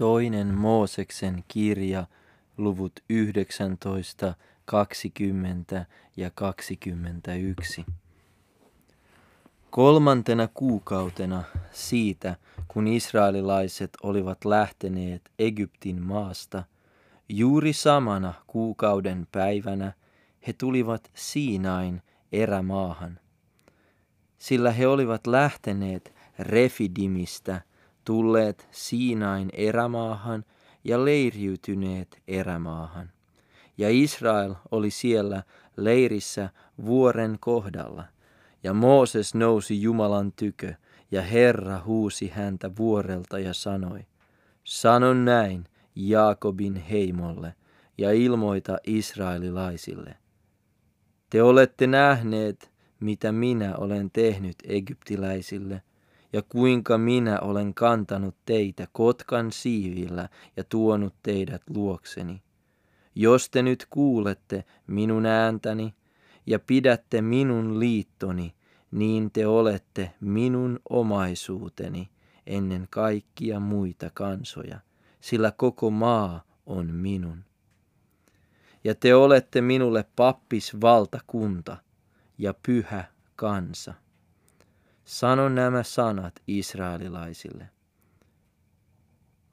Toinen Mooseksen kirja, luvut 19, 20 ja 21. Kolmantena kuukautena siitä, kun israelilaiset olivat lähteneet Egyptin maasta, juuri samana kuukauden päivänä he tulivat Siinain erämaahan. Sillä he olivat lähteneet Refidimistä, tulleet Siinain erämaahan ja leiriytyneet erämaahan. Ja Israel oli siellä leirissä vuoren kohdalla – ja Mooses nousi Jumalan tykö, ja Herra huusi häntä vuorelta ja sanoi, Sanon näin Jaakobin heimolle ja ilmoita israelilaisille. Te olette nähneet, mitä minä olen tehnyt egyptiläisille, ja kuinka minä olen kantanut teitä kotkan siivillä ja tuonut teidät luokseni. Jos te nyt kuulette minun ääntäni ja pidätte minun liittoni, niin te olette minun omaisuuteni ennen kaikkia muita kansoja, sillä koko maa on minun. Ja te olette minulle pappisvaltakunta ja pyhä kansa. Sanon nämä sanat israelilaisille.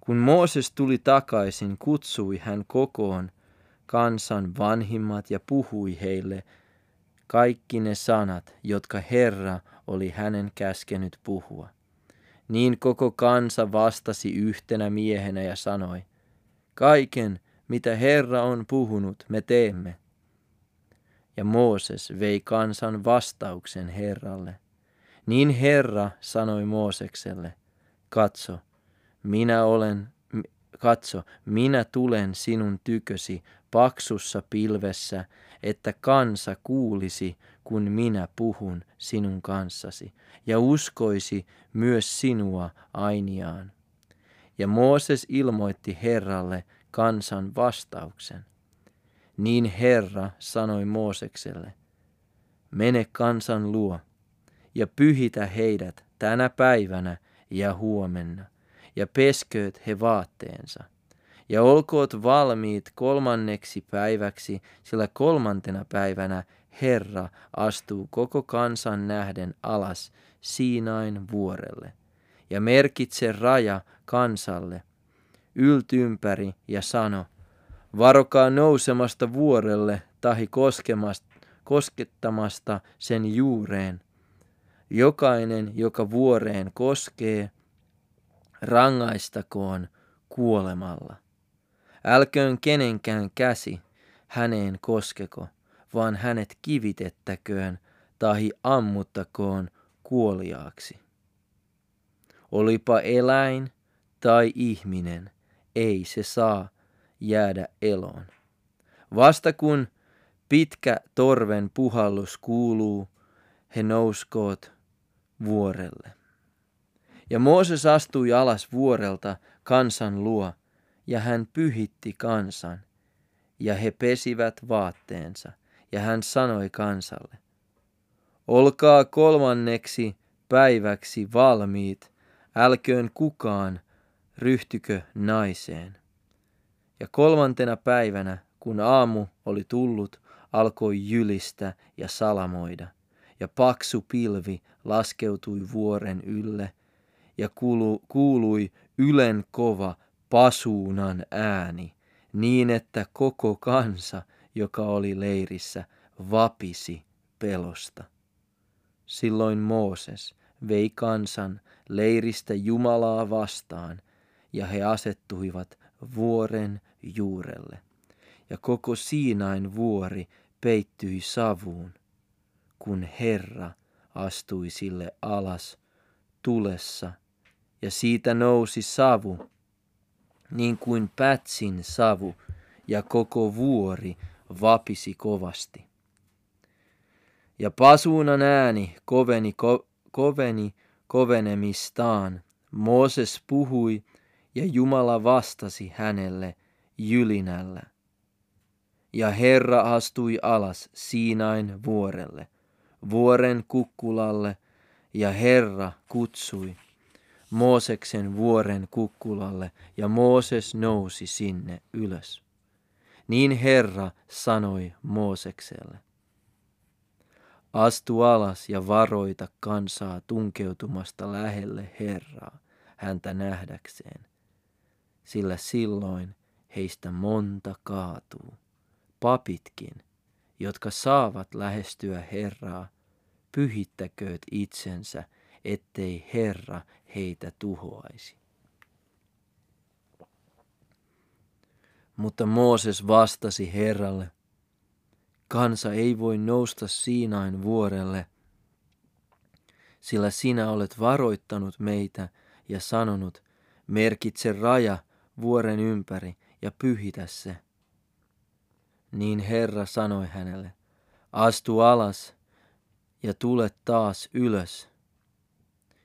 Kun Mooses tuli takaisin, kutsui hän kokoon kansan vanhimmat ja puhui heille kaikki ne sanat, jotka Herra oli hänen käskenyt puhua. Niin koko kansa vastasi yhtenä miehenä ja sanoi, kaiken, mitä Herra on puhunut, me teemme. Ja Mooses vei kansan vastauksen Herralle. Niin Herra sanoi Moosekselle, katso, minä olen, katso, minä tulen sinun tykösi paksussa pilvessä että kansa kuulisi, kun minä puhun sinun kanssasi, ja uskoisi myös sinua ainiaan. Ja Mooses ilmoitti Herralle kansan vastauksen. Niin Herra sanoi Moosekselle, mene kansan luo ja pyhitä heidät tänä päivänä ja huomenna, ja peskööt he vaatteensa ja olkoot valmiit kolmanneksi päiväksi, sillä kolmantena päivänä Herra astuu koko kansan nähden alas Siinain vuorelle. Ja merkitse raja kansalle, yltympäri ja sano, varokaa nousemasta vuorelle tahi koskettamasta sen juureen. Jokainen, joka vuoreen koskee, rangaistakoon kuolemalla. Älköön kenenkään käsi häneen koskeko, vaan hänet kivitettäköön tahi ammuttakoon kuoliaaksi. Olipa eläin tai ihminen, ei se saa jäädä eloon. Vasta kun pitkä torven puhallus kuuluu, he nouskoot vuorelle. Ja Mooses astui alas vuorelta kansan luo, ja hän pyhitti kansan, ja he pesivät vaatteensa, ja hän sanoi kansalle, olkaa kolmanneksi päiväksi valmiit, älköön kukaan ryhtykö naiseen. Ja kolmantena päivänä, kun aamu oli tullut, alkoi jylistä ja salamoida, ja paksu pilvi laskeutui vuoren ylle, ja kuului, kuului ylen kova pasuunan ääni, niin että koko kansa, joka oli leirissä, vapisi pelosta. Silloin Mooses vei kansan leiristä Jumalaa vastaan, ja he asettuivat vuoren juurelle. Ja koko Siinain vuori peittyi savuun, kun Herra astui sille alas tulessa, ja siitä nousi savu niin kuin pätsin savu, ja koko vuori vapisi kovasti. Ja pasuunan ääni koveni, ko, koveni kovenemistaan. Mooses puhui, ja Jumala vastasi hänelle jylinällä. Ja Herra astui alas Siinain vuorelle, vuoren kukkulalle, ja Herra kutsui, Mooseksen vuoren kukkulalle ja Mooses nousi sinne ylös. Niin Herra sanoi Moosekselle. Astu alas ja varoita kansaa tunkeutumasta lähelle Herraa häntä nähdäkseen, sillä silloin heistä monta kaatuu. Papitkin, jotka saavat lähestyä Herraa, pyhittäkööt itsensä, ettei Herra heitä tuhoaisi. Mutta Mooses vastasi Herralle, kansa ei voi nousta Siinain vuorelle, sillä sinä olet varoittanut meitä ja sanonut, merkitse raja vuoren ympäri ja pyhitä se. Niin Herra sanoi hänelle, astu alas ja tule taas ylös,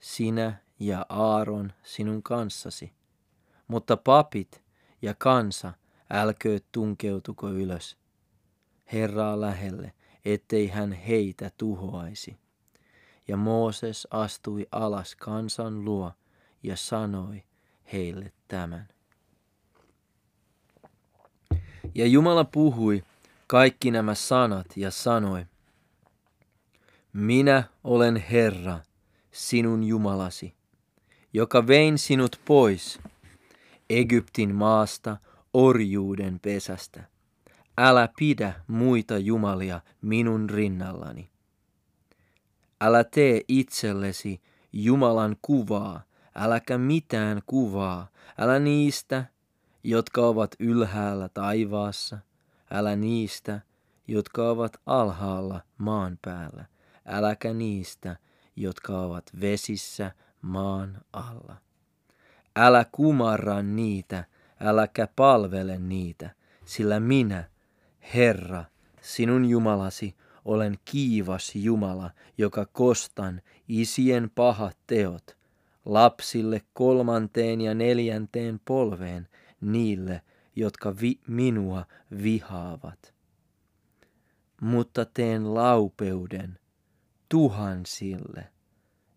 sinä ja Aaron sinun kanssasi, mutta papit ja kansa älköö tunkeutuko ylös Herraa lähelle, ettei hän heitä tuhoaisi. Ja Mooses astui alas kansan luo ja sanoi heille tämän. Ja Jumala puhui kaikki nämä sanat ja sanoi, Minä olen Herra, sinun Jumalasi, joka vein sinut pois Egyptin maasta orjuuden pesästä. Älä pidä muita jumalia minun rinnallani. Älä tee itsellesi Jumalan kuvaa, äläkä mitään kuvaa, älä niistä, jotka ovat ylhäällä taivaassa, älä niistä, jotka ovat alhaalla maan päällä, äläkä niistä, jotka ovat vesissä maan alla. Älä kumarra niitä, äläkä palvele niitä, sillä minä, Herra, sinun Jumalasi, olen kiivas Jumala, joka kostan isien pahat teot lapsille kolmanteen ja neljänteen polveen niille, jotka vi- minua vihaavat. Mutta teen laupeuden tuhansille,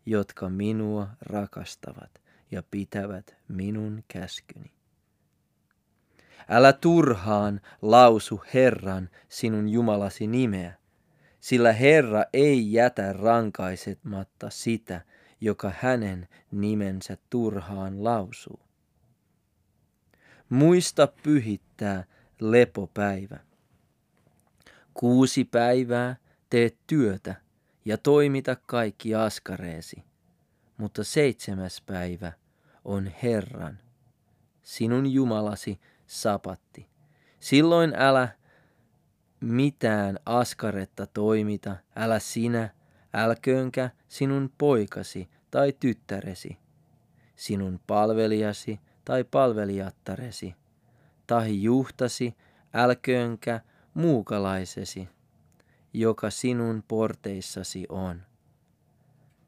jotka minua rakastavat ja pitävät minun käskyni. Älä turhaan lausu Herran sinun Jumalasi nimeä, sillä Herra ei jätä rankaisematta sitä, joka hänen nimensä turhaan lausuu. Muista pyhittää lepopäivä. Kuusi päivää teet työtä ja toimita kaikki askareesi, mutta seitsemäs päivä on Herran, sinun Jumalasi, sapatti. Silloin älä mitään askaretta toimita, älä sinä, älköönkä sinun poikasi tai tyttäresi, sinun palvelijasi tai palvelijattaresi, tai juhtasi, älköönkä muukalaisesi, joka sinun porteissasi on.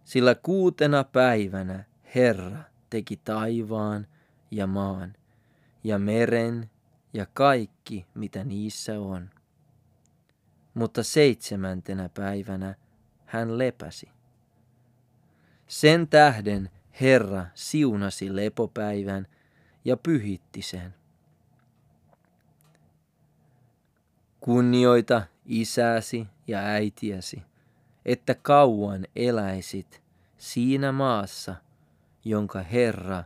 Sillä kuutena päivänä Herra teki taivaan ja maan – ja meren ja kaikki, mitä niissä on. Mutta seitsemäntenä päivänä hän lepäsi. Sen tähden Herra siunasi lepopäivän ja pyhitti sen. Kunnioita isäsi ja äitiäsi, että kauan eläisit siinä maassa, jonka Herra,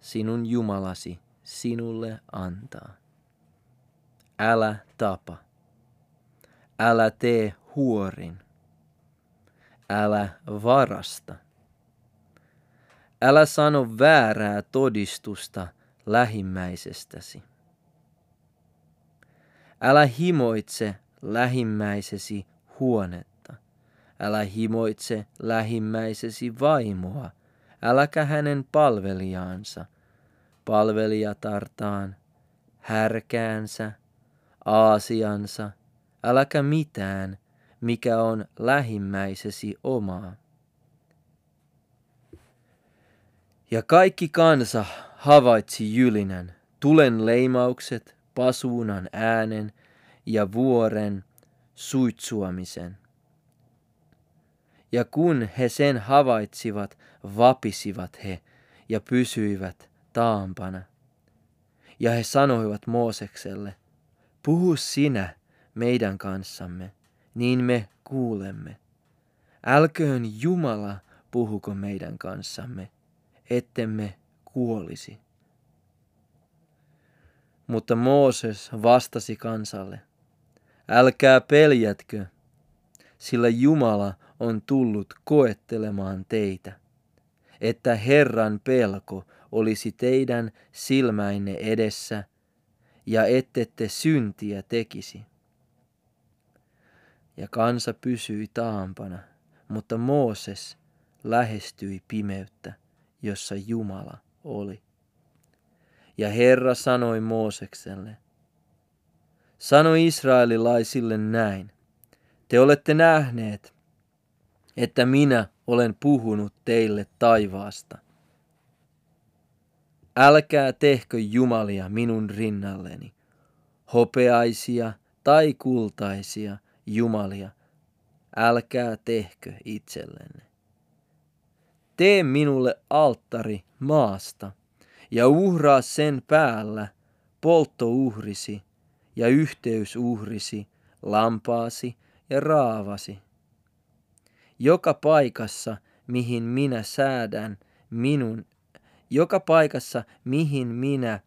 sinun Jumalasi, sinulle antaa. Älä tapa. Älä tee huorin. Älä varasta. Älä sano väärää todistusta lähimmäisestäsi. Älä himoitse lähimmäisesi huonetta. Älä himoitse lähimmäisesi vaimoa, äläkä hänen palvelijaansa – palvelijatartaan, härkäänsä, aasiansa, äläkä mitään, mikä on lähimmäisesi omaa. Ja kaikki kansa havaitsi jylinän, tulen leimaukset, pasuunan äänen ja vuoren suitsuamisen. Ja kun he sen havaitsivat, vapisivat he ja pysyivät taampana. Ja he sanoivat Moosekselle, puhu sinä meidän kanssamme, niin me kuulemme. Älköön Jumala puhuko meidän kanssamme, ettemme kuolisi. Mutta Mooses vastasi kansalle, älkää peljätkö, sillä Jumala on tullut koettelemaan teitä, että Herran pelko olisi teidän silmäinne edessä ja ettette syntiä tekisi. Ja kansa pysyi taampana, mutta Mooses lähestyi pimeyttä, jossa Jumala oli. Ja Herra sanoi Moosekselle, sano israelilaisille näin, te olette nähneet, että minä olen puhunut teille taivaasta. Älkää tehkö jumalia minun rinnalleni, hopeaisia tai kultaisia jumalia, älkää tehkö itsellenne. Tee minulle alttari maasta ja uhraa sen päällä polttouhrisi ja yhteysuhrisi, lampaasi ja raavasi. Joka paikassa, mihin minä säädän minun, joka paikassa, mihin minä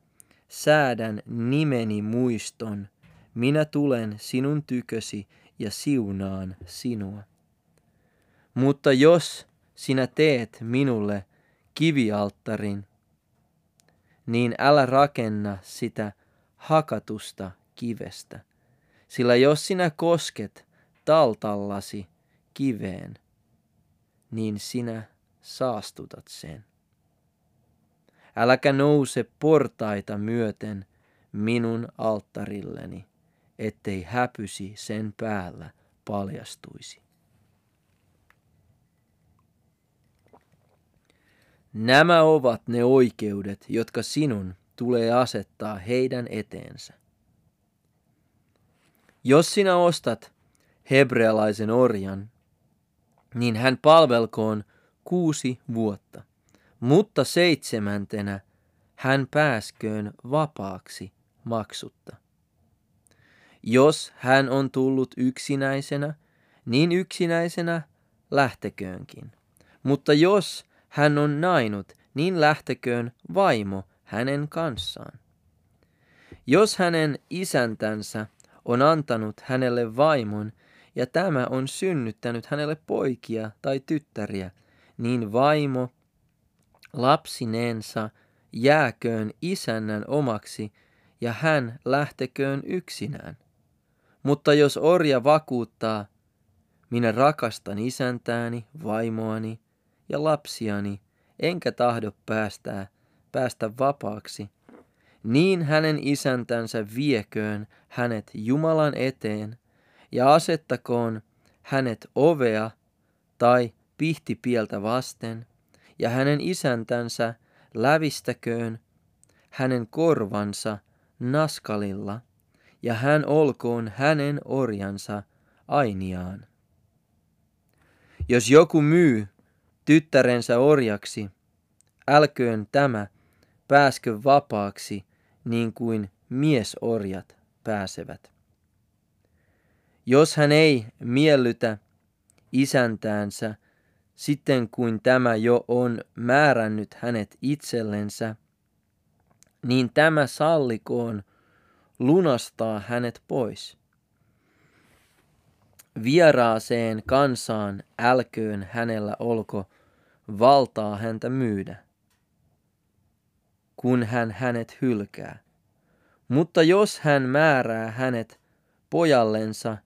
säädän nimeni muiston, minä tulen sinun tykösi ja siunaan sinua. Mutta jos sinä teet minulle kivialttarin, niin älä rakenna sitä hakatusta kivestä. Sillä jos sinä kosket taltallasi kiveen, niin sinä saastutat sen. Äläkä nouse portaita myöten minun alttarilleni, ettei häpysi sen päällä paljastuisi. Nämä ovat ne oikeudet, jotka sinun tulee asettaa heidän eteensä. Jos sinä ostat hebrealaisen orjan, niin hän palvelkoon kuusi vuotta, mutta seitsemäntenä hän pääsköön vapaaksi maksutta. Jos hän on tullut yksinäisenä, niin yksinäisenä lähteköönkin. Mutta jos hän on nainut, niin lähteköön vaimo hänen kanssaan. Jos hänen isäntänsä on antanut hänelle vaimon, ja tämä on synnyttänyt hänelle poikia tai tyttäriä, niin vaimo lapsineensa jääköön isännän omaksi, ja hän lähteköön yksinään. Mutta jos orja vakuuttaa, minä rakastan isäntääni, vaimoani ja lapsiani, enkä tahdo päästää, päästä vapaaksi, niin hänen isäntänsä vieköön hänet Jumalan eteen ja asettakoon hänet ovea tai pihtipieltä vasten, ja hänen isäntänsä lävistäköön hänen korvansa naskalilla, ja hän olkoon hänen orjansa ainiaan. Jos joku myy tyttärensä orjaksi, älköön tämä pääskö vapaaksi niin kuin miesorjat pääsevät. Jos hän ei miellytä isäntäänsä sitten kuin tämä jo on määrännyt hänet itsellensä, niin tämä sallikoon lunastaa hänet pois. Vieraaseen kansaan älköön hänellä olko valtaa häntä myydä, kun hän hänet hylkää. Mutta jos hän määrää hänet pojallensa,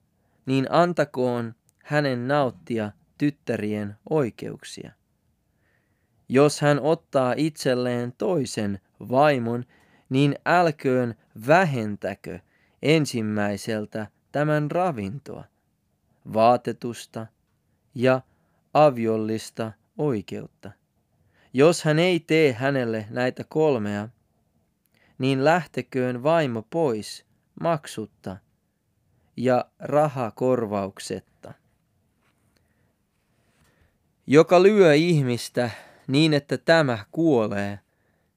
niin antakoon hänen nauttia tyttärien oikeuksia. Jos hän ottaa itselleen toisen vaimon, niin älköön vähentäkö ensimmäiseltä tämän ravintoa, vaatetusta ja aviollista oikeutta. Jos hän ei tee hänelle näitä kolmea, niin lähteköön vaimo pois maksutta ja rahakorvauksetta. Joka lyö ihmistä niin että tämä kuolee,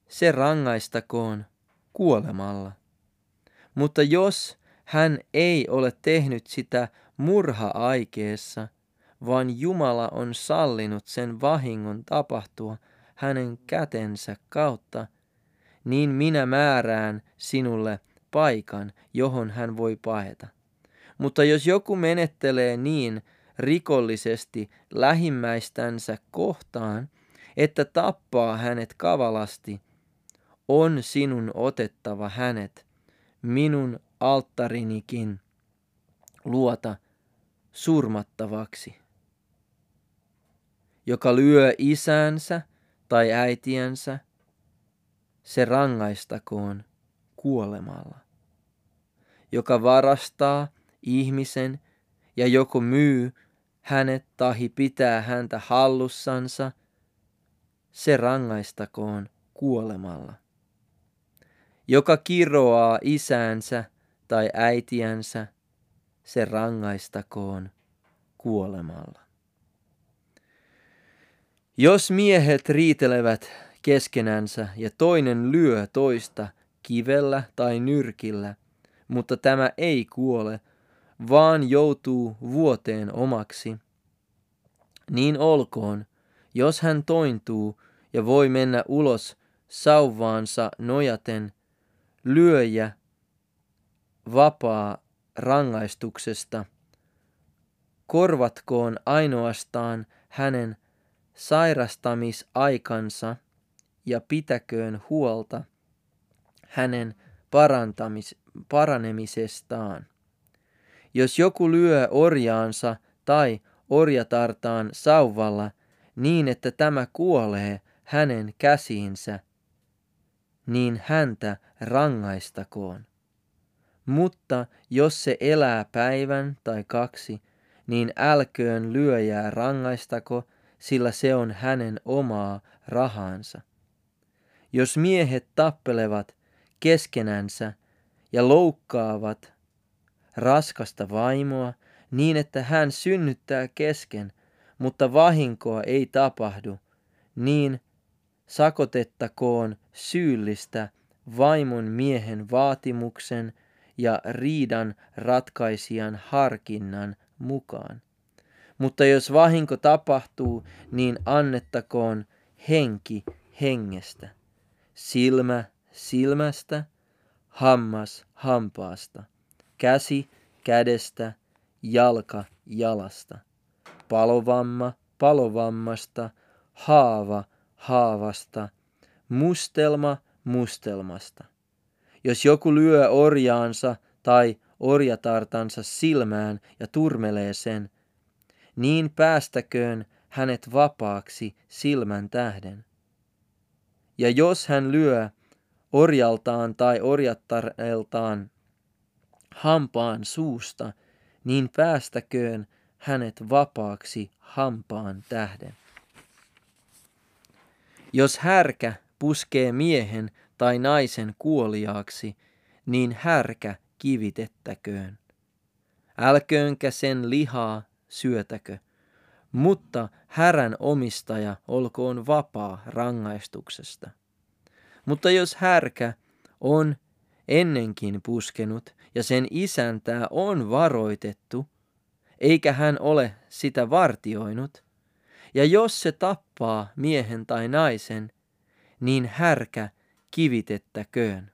se rangaistakoon kuolemalla. Mutta jos hän ei ole tehnyt sitä murha-aikeessa, vaan Jumala on sallinut sen vahingon tapahtua hänen kätensä kautta, niin minä määrään sinulle paikan, johon hän voi paeta. Mutta jos joku menettelee niin rikollisesti lähimmäistänsä kohtaan, että tappaa hänet kavalasti, on sinun otettava hänet minun alttarinikin luota surmattavaksi. Joka lyö isänsä tai äitiänsä, se rangaistakoon kuolemalla. Joka varastaa ihmisen ja joko myy hänet tahi pitää häntä hallussansa, se rangaistakoon kuolemalla. Joka kiroaa isäänsä tai äitiänsä, se rangaistakoon kuolemalla. Jos miehet riitelevät keskenänsä ja toinen lyö toista kivellä tai nyrkillä, mutta tämä ei kuole, vaan joutuu vuoteen omaksi, niin olkoon, jos hän tointuu ja voi mennä ulos sauvaansa nojaten, lyöjä vapaa rangaistuksesta, korvatkoon ainoastaan hänen sairastamisaikansa ja pitäköön huolta hänen parantamis, paranemisestaan. Jos joku lyö orjaansa tai orjatartaan sauvalla niin, että tämä kuolee hänen käsiinsä, niin häntä rangaistakoon. Mutta jos se elää päivän tai kaksi, niin älköön lyöjää rangaistako, sillä se on hänen omaa rahansa. Jos miehet tappelevat keskenänsä ja loukkaavat raskasta vaimoa niin, että hän synnyttää kesken, mutta vahinkoa ei tapahdu, niin sakotettakoon syyllistä vaimon miehen vaatimuksen ja riidan ratkaisijan harkinnan mukaan. Mutta jos vahinko tapahtuu, niin annettakoon henki hengestä, silmä silmästä, hammas hampaasta, käsi kädestä, jalka jalasta, palovamma palovammasta, haava haavasta, mustelma mustelmasta. Jos joku lyö orjaansa tai orjatartansa silmään ja turmelee sen, niin päästäköön hänet vapaaksi silmän tähden. Ja jos hän lyö orjaltaan tai orjattareltaan hampaan suusta, niin päästäköön hänet vapaaksi hampaan tähden. Jos härkä puskee miehen tai naisen kuoliaaksi, niin härkä kivitettäköön. Älköönkä sen lihaa syötäkö, mutta härän omistaja olkoon vapaa rangaistuksesta. Mutta jos härkä on ennenkin puskenut ja sen isäntää on varoitettu, eikä hän ole sitä vartioinut, ja jos se tappaa miehen tai naisen, niin härkä kivitettäköön.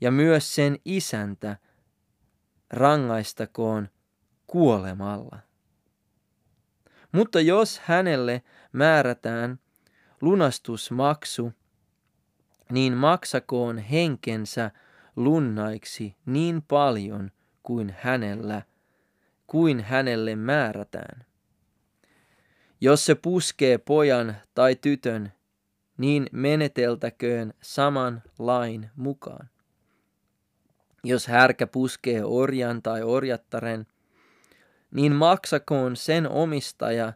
Ja myös sen isäntä rangaistakoon kuolemalla. Mutta jos hänelle määrätään lunastusmaksu, niin maksakoon henkensä lunnaiksi niin paljon kuin hänellä, kuin hänelle määrätään. Jos se puskee pojan tai tytön, niin meneteltäköön saman lain mukaan. Jos härkä puskee orjan tai orjattaren, niin maksakoon sen omistaja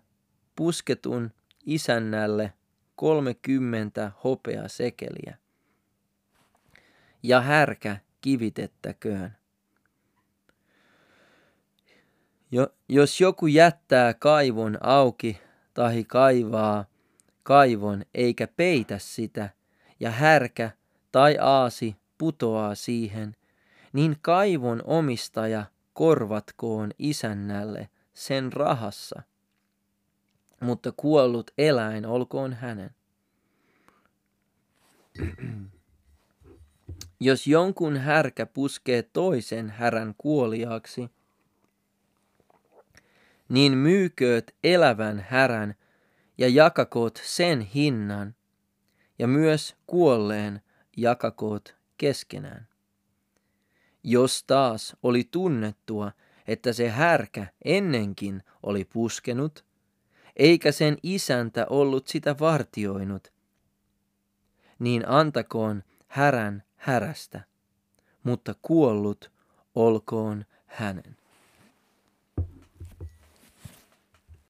pusketun isännälle kolmekymmentä hopea sekeliä. Ja härkä kivitettäköön. Jo, jos joku jättää kaivon auki tahi kaivaa kaivon eikä peitä sitä, ja härkä tai aasi putoaa siihen, niin kaivon omistaja korvatkoon isännälle sen rahassa, mutta kuollut eläin olkoon hänen. Jos jonkun härkä puskee toisen härän kuoliaaksi, niin myykööt elävän härän ja jakakoot sen hinnan, ja myös kuolleen jakakoot keskenään. Jos taas oli tunnettua, että se härkä ennenkin oli puskenut, eikä sen isäntä ollut sitä vartioinut, niin antakoon härän härästä, mutta kuollut olkoon hänen.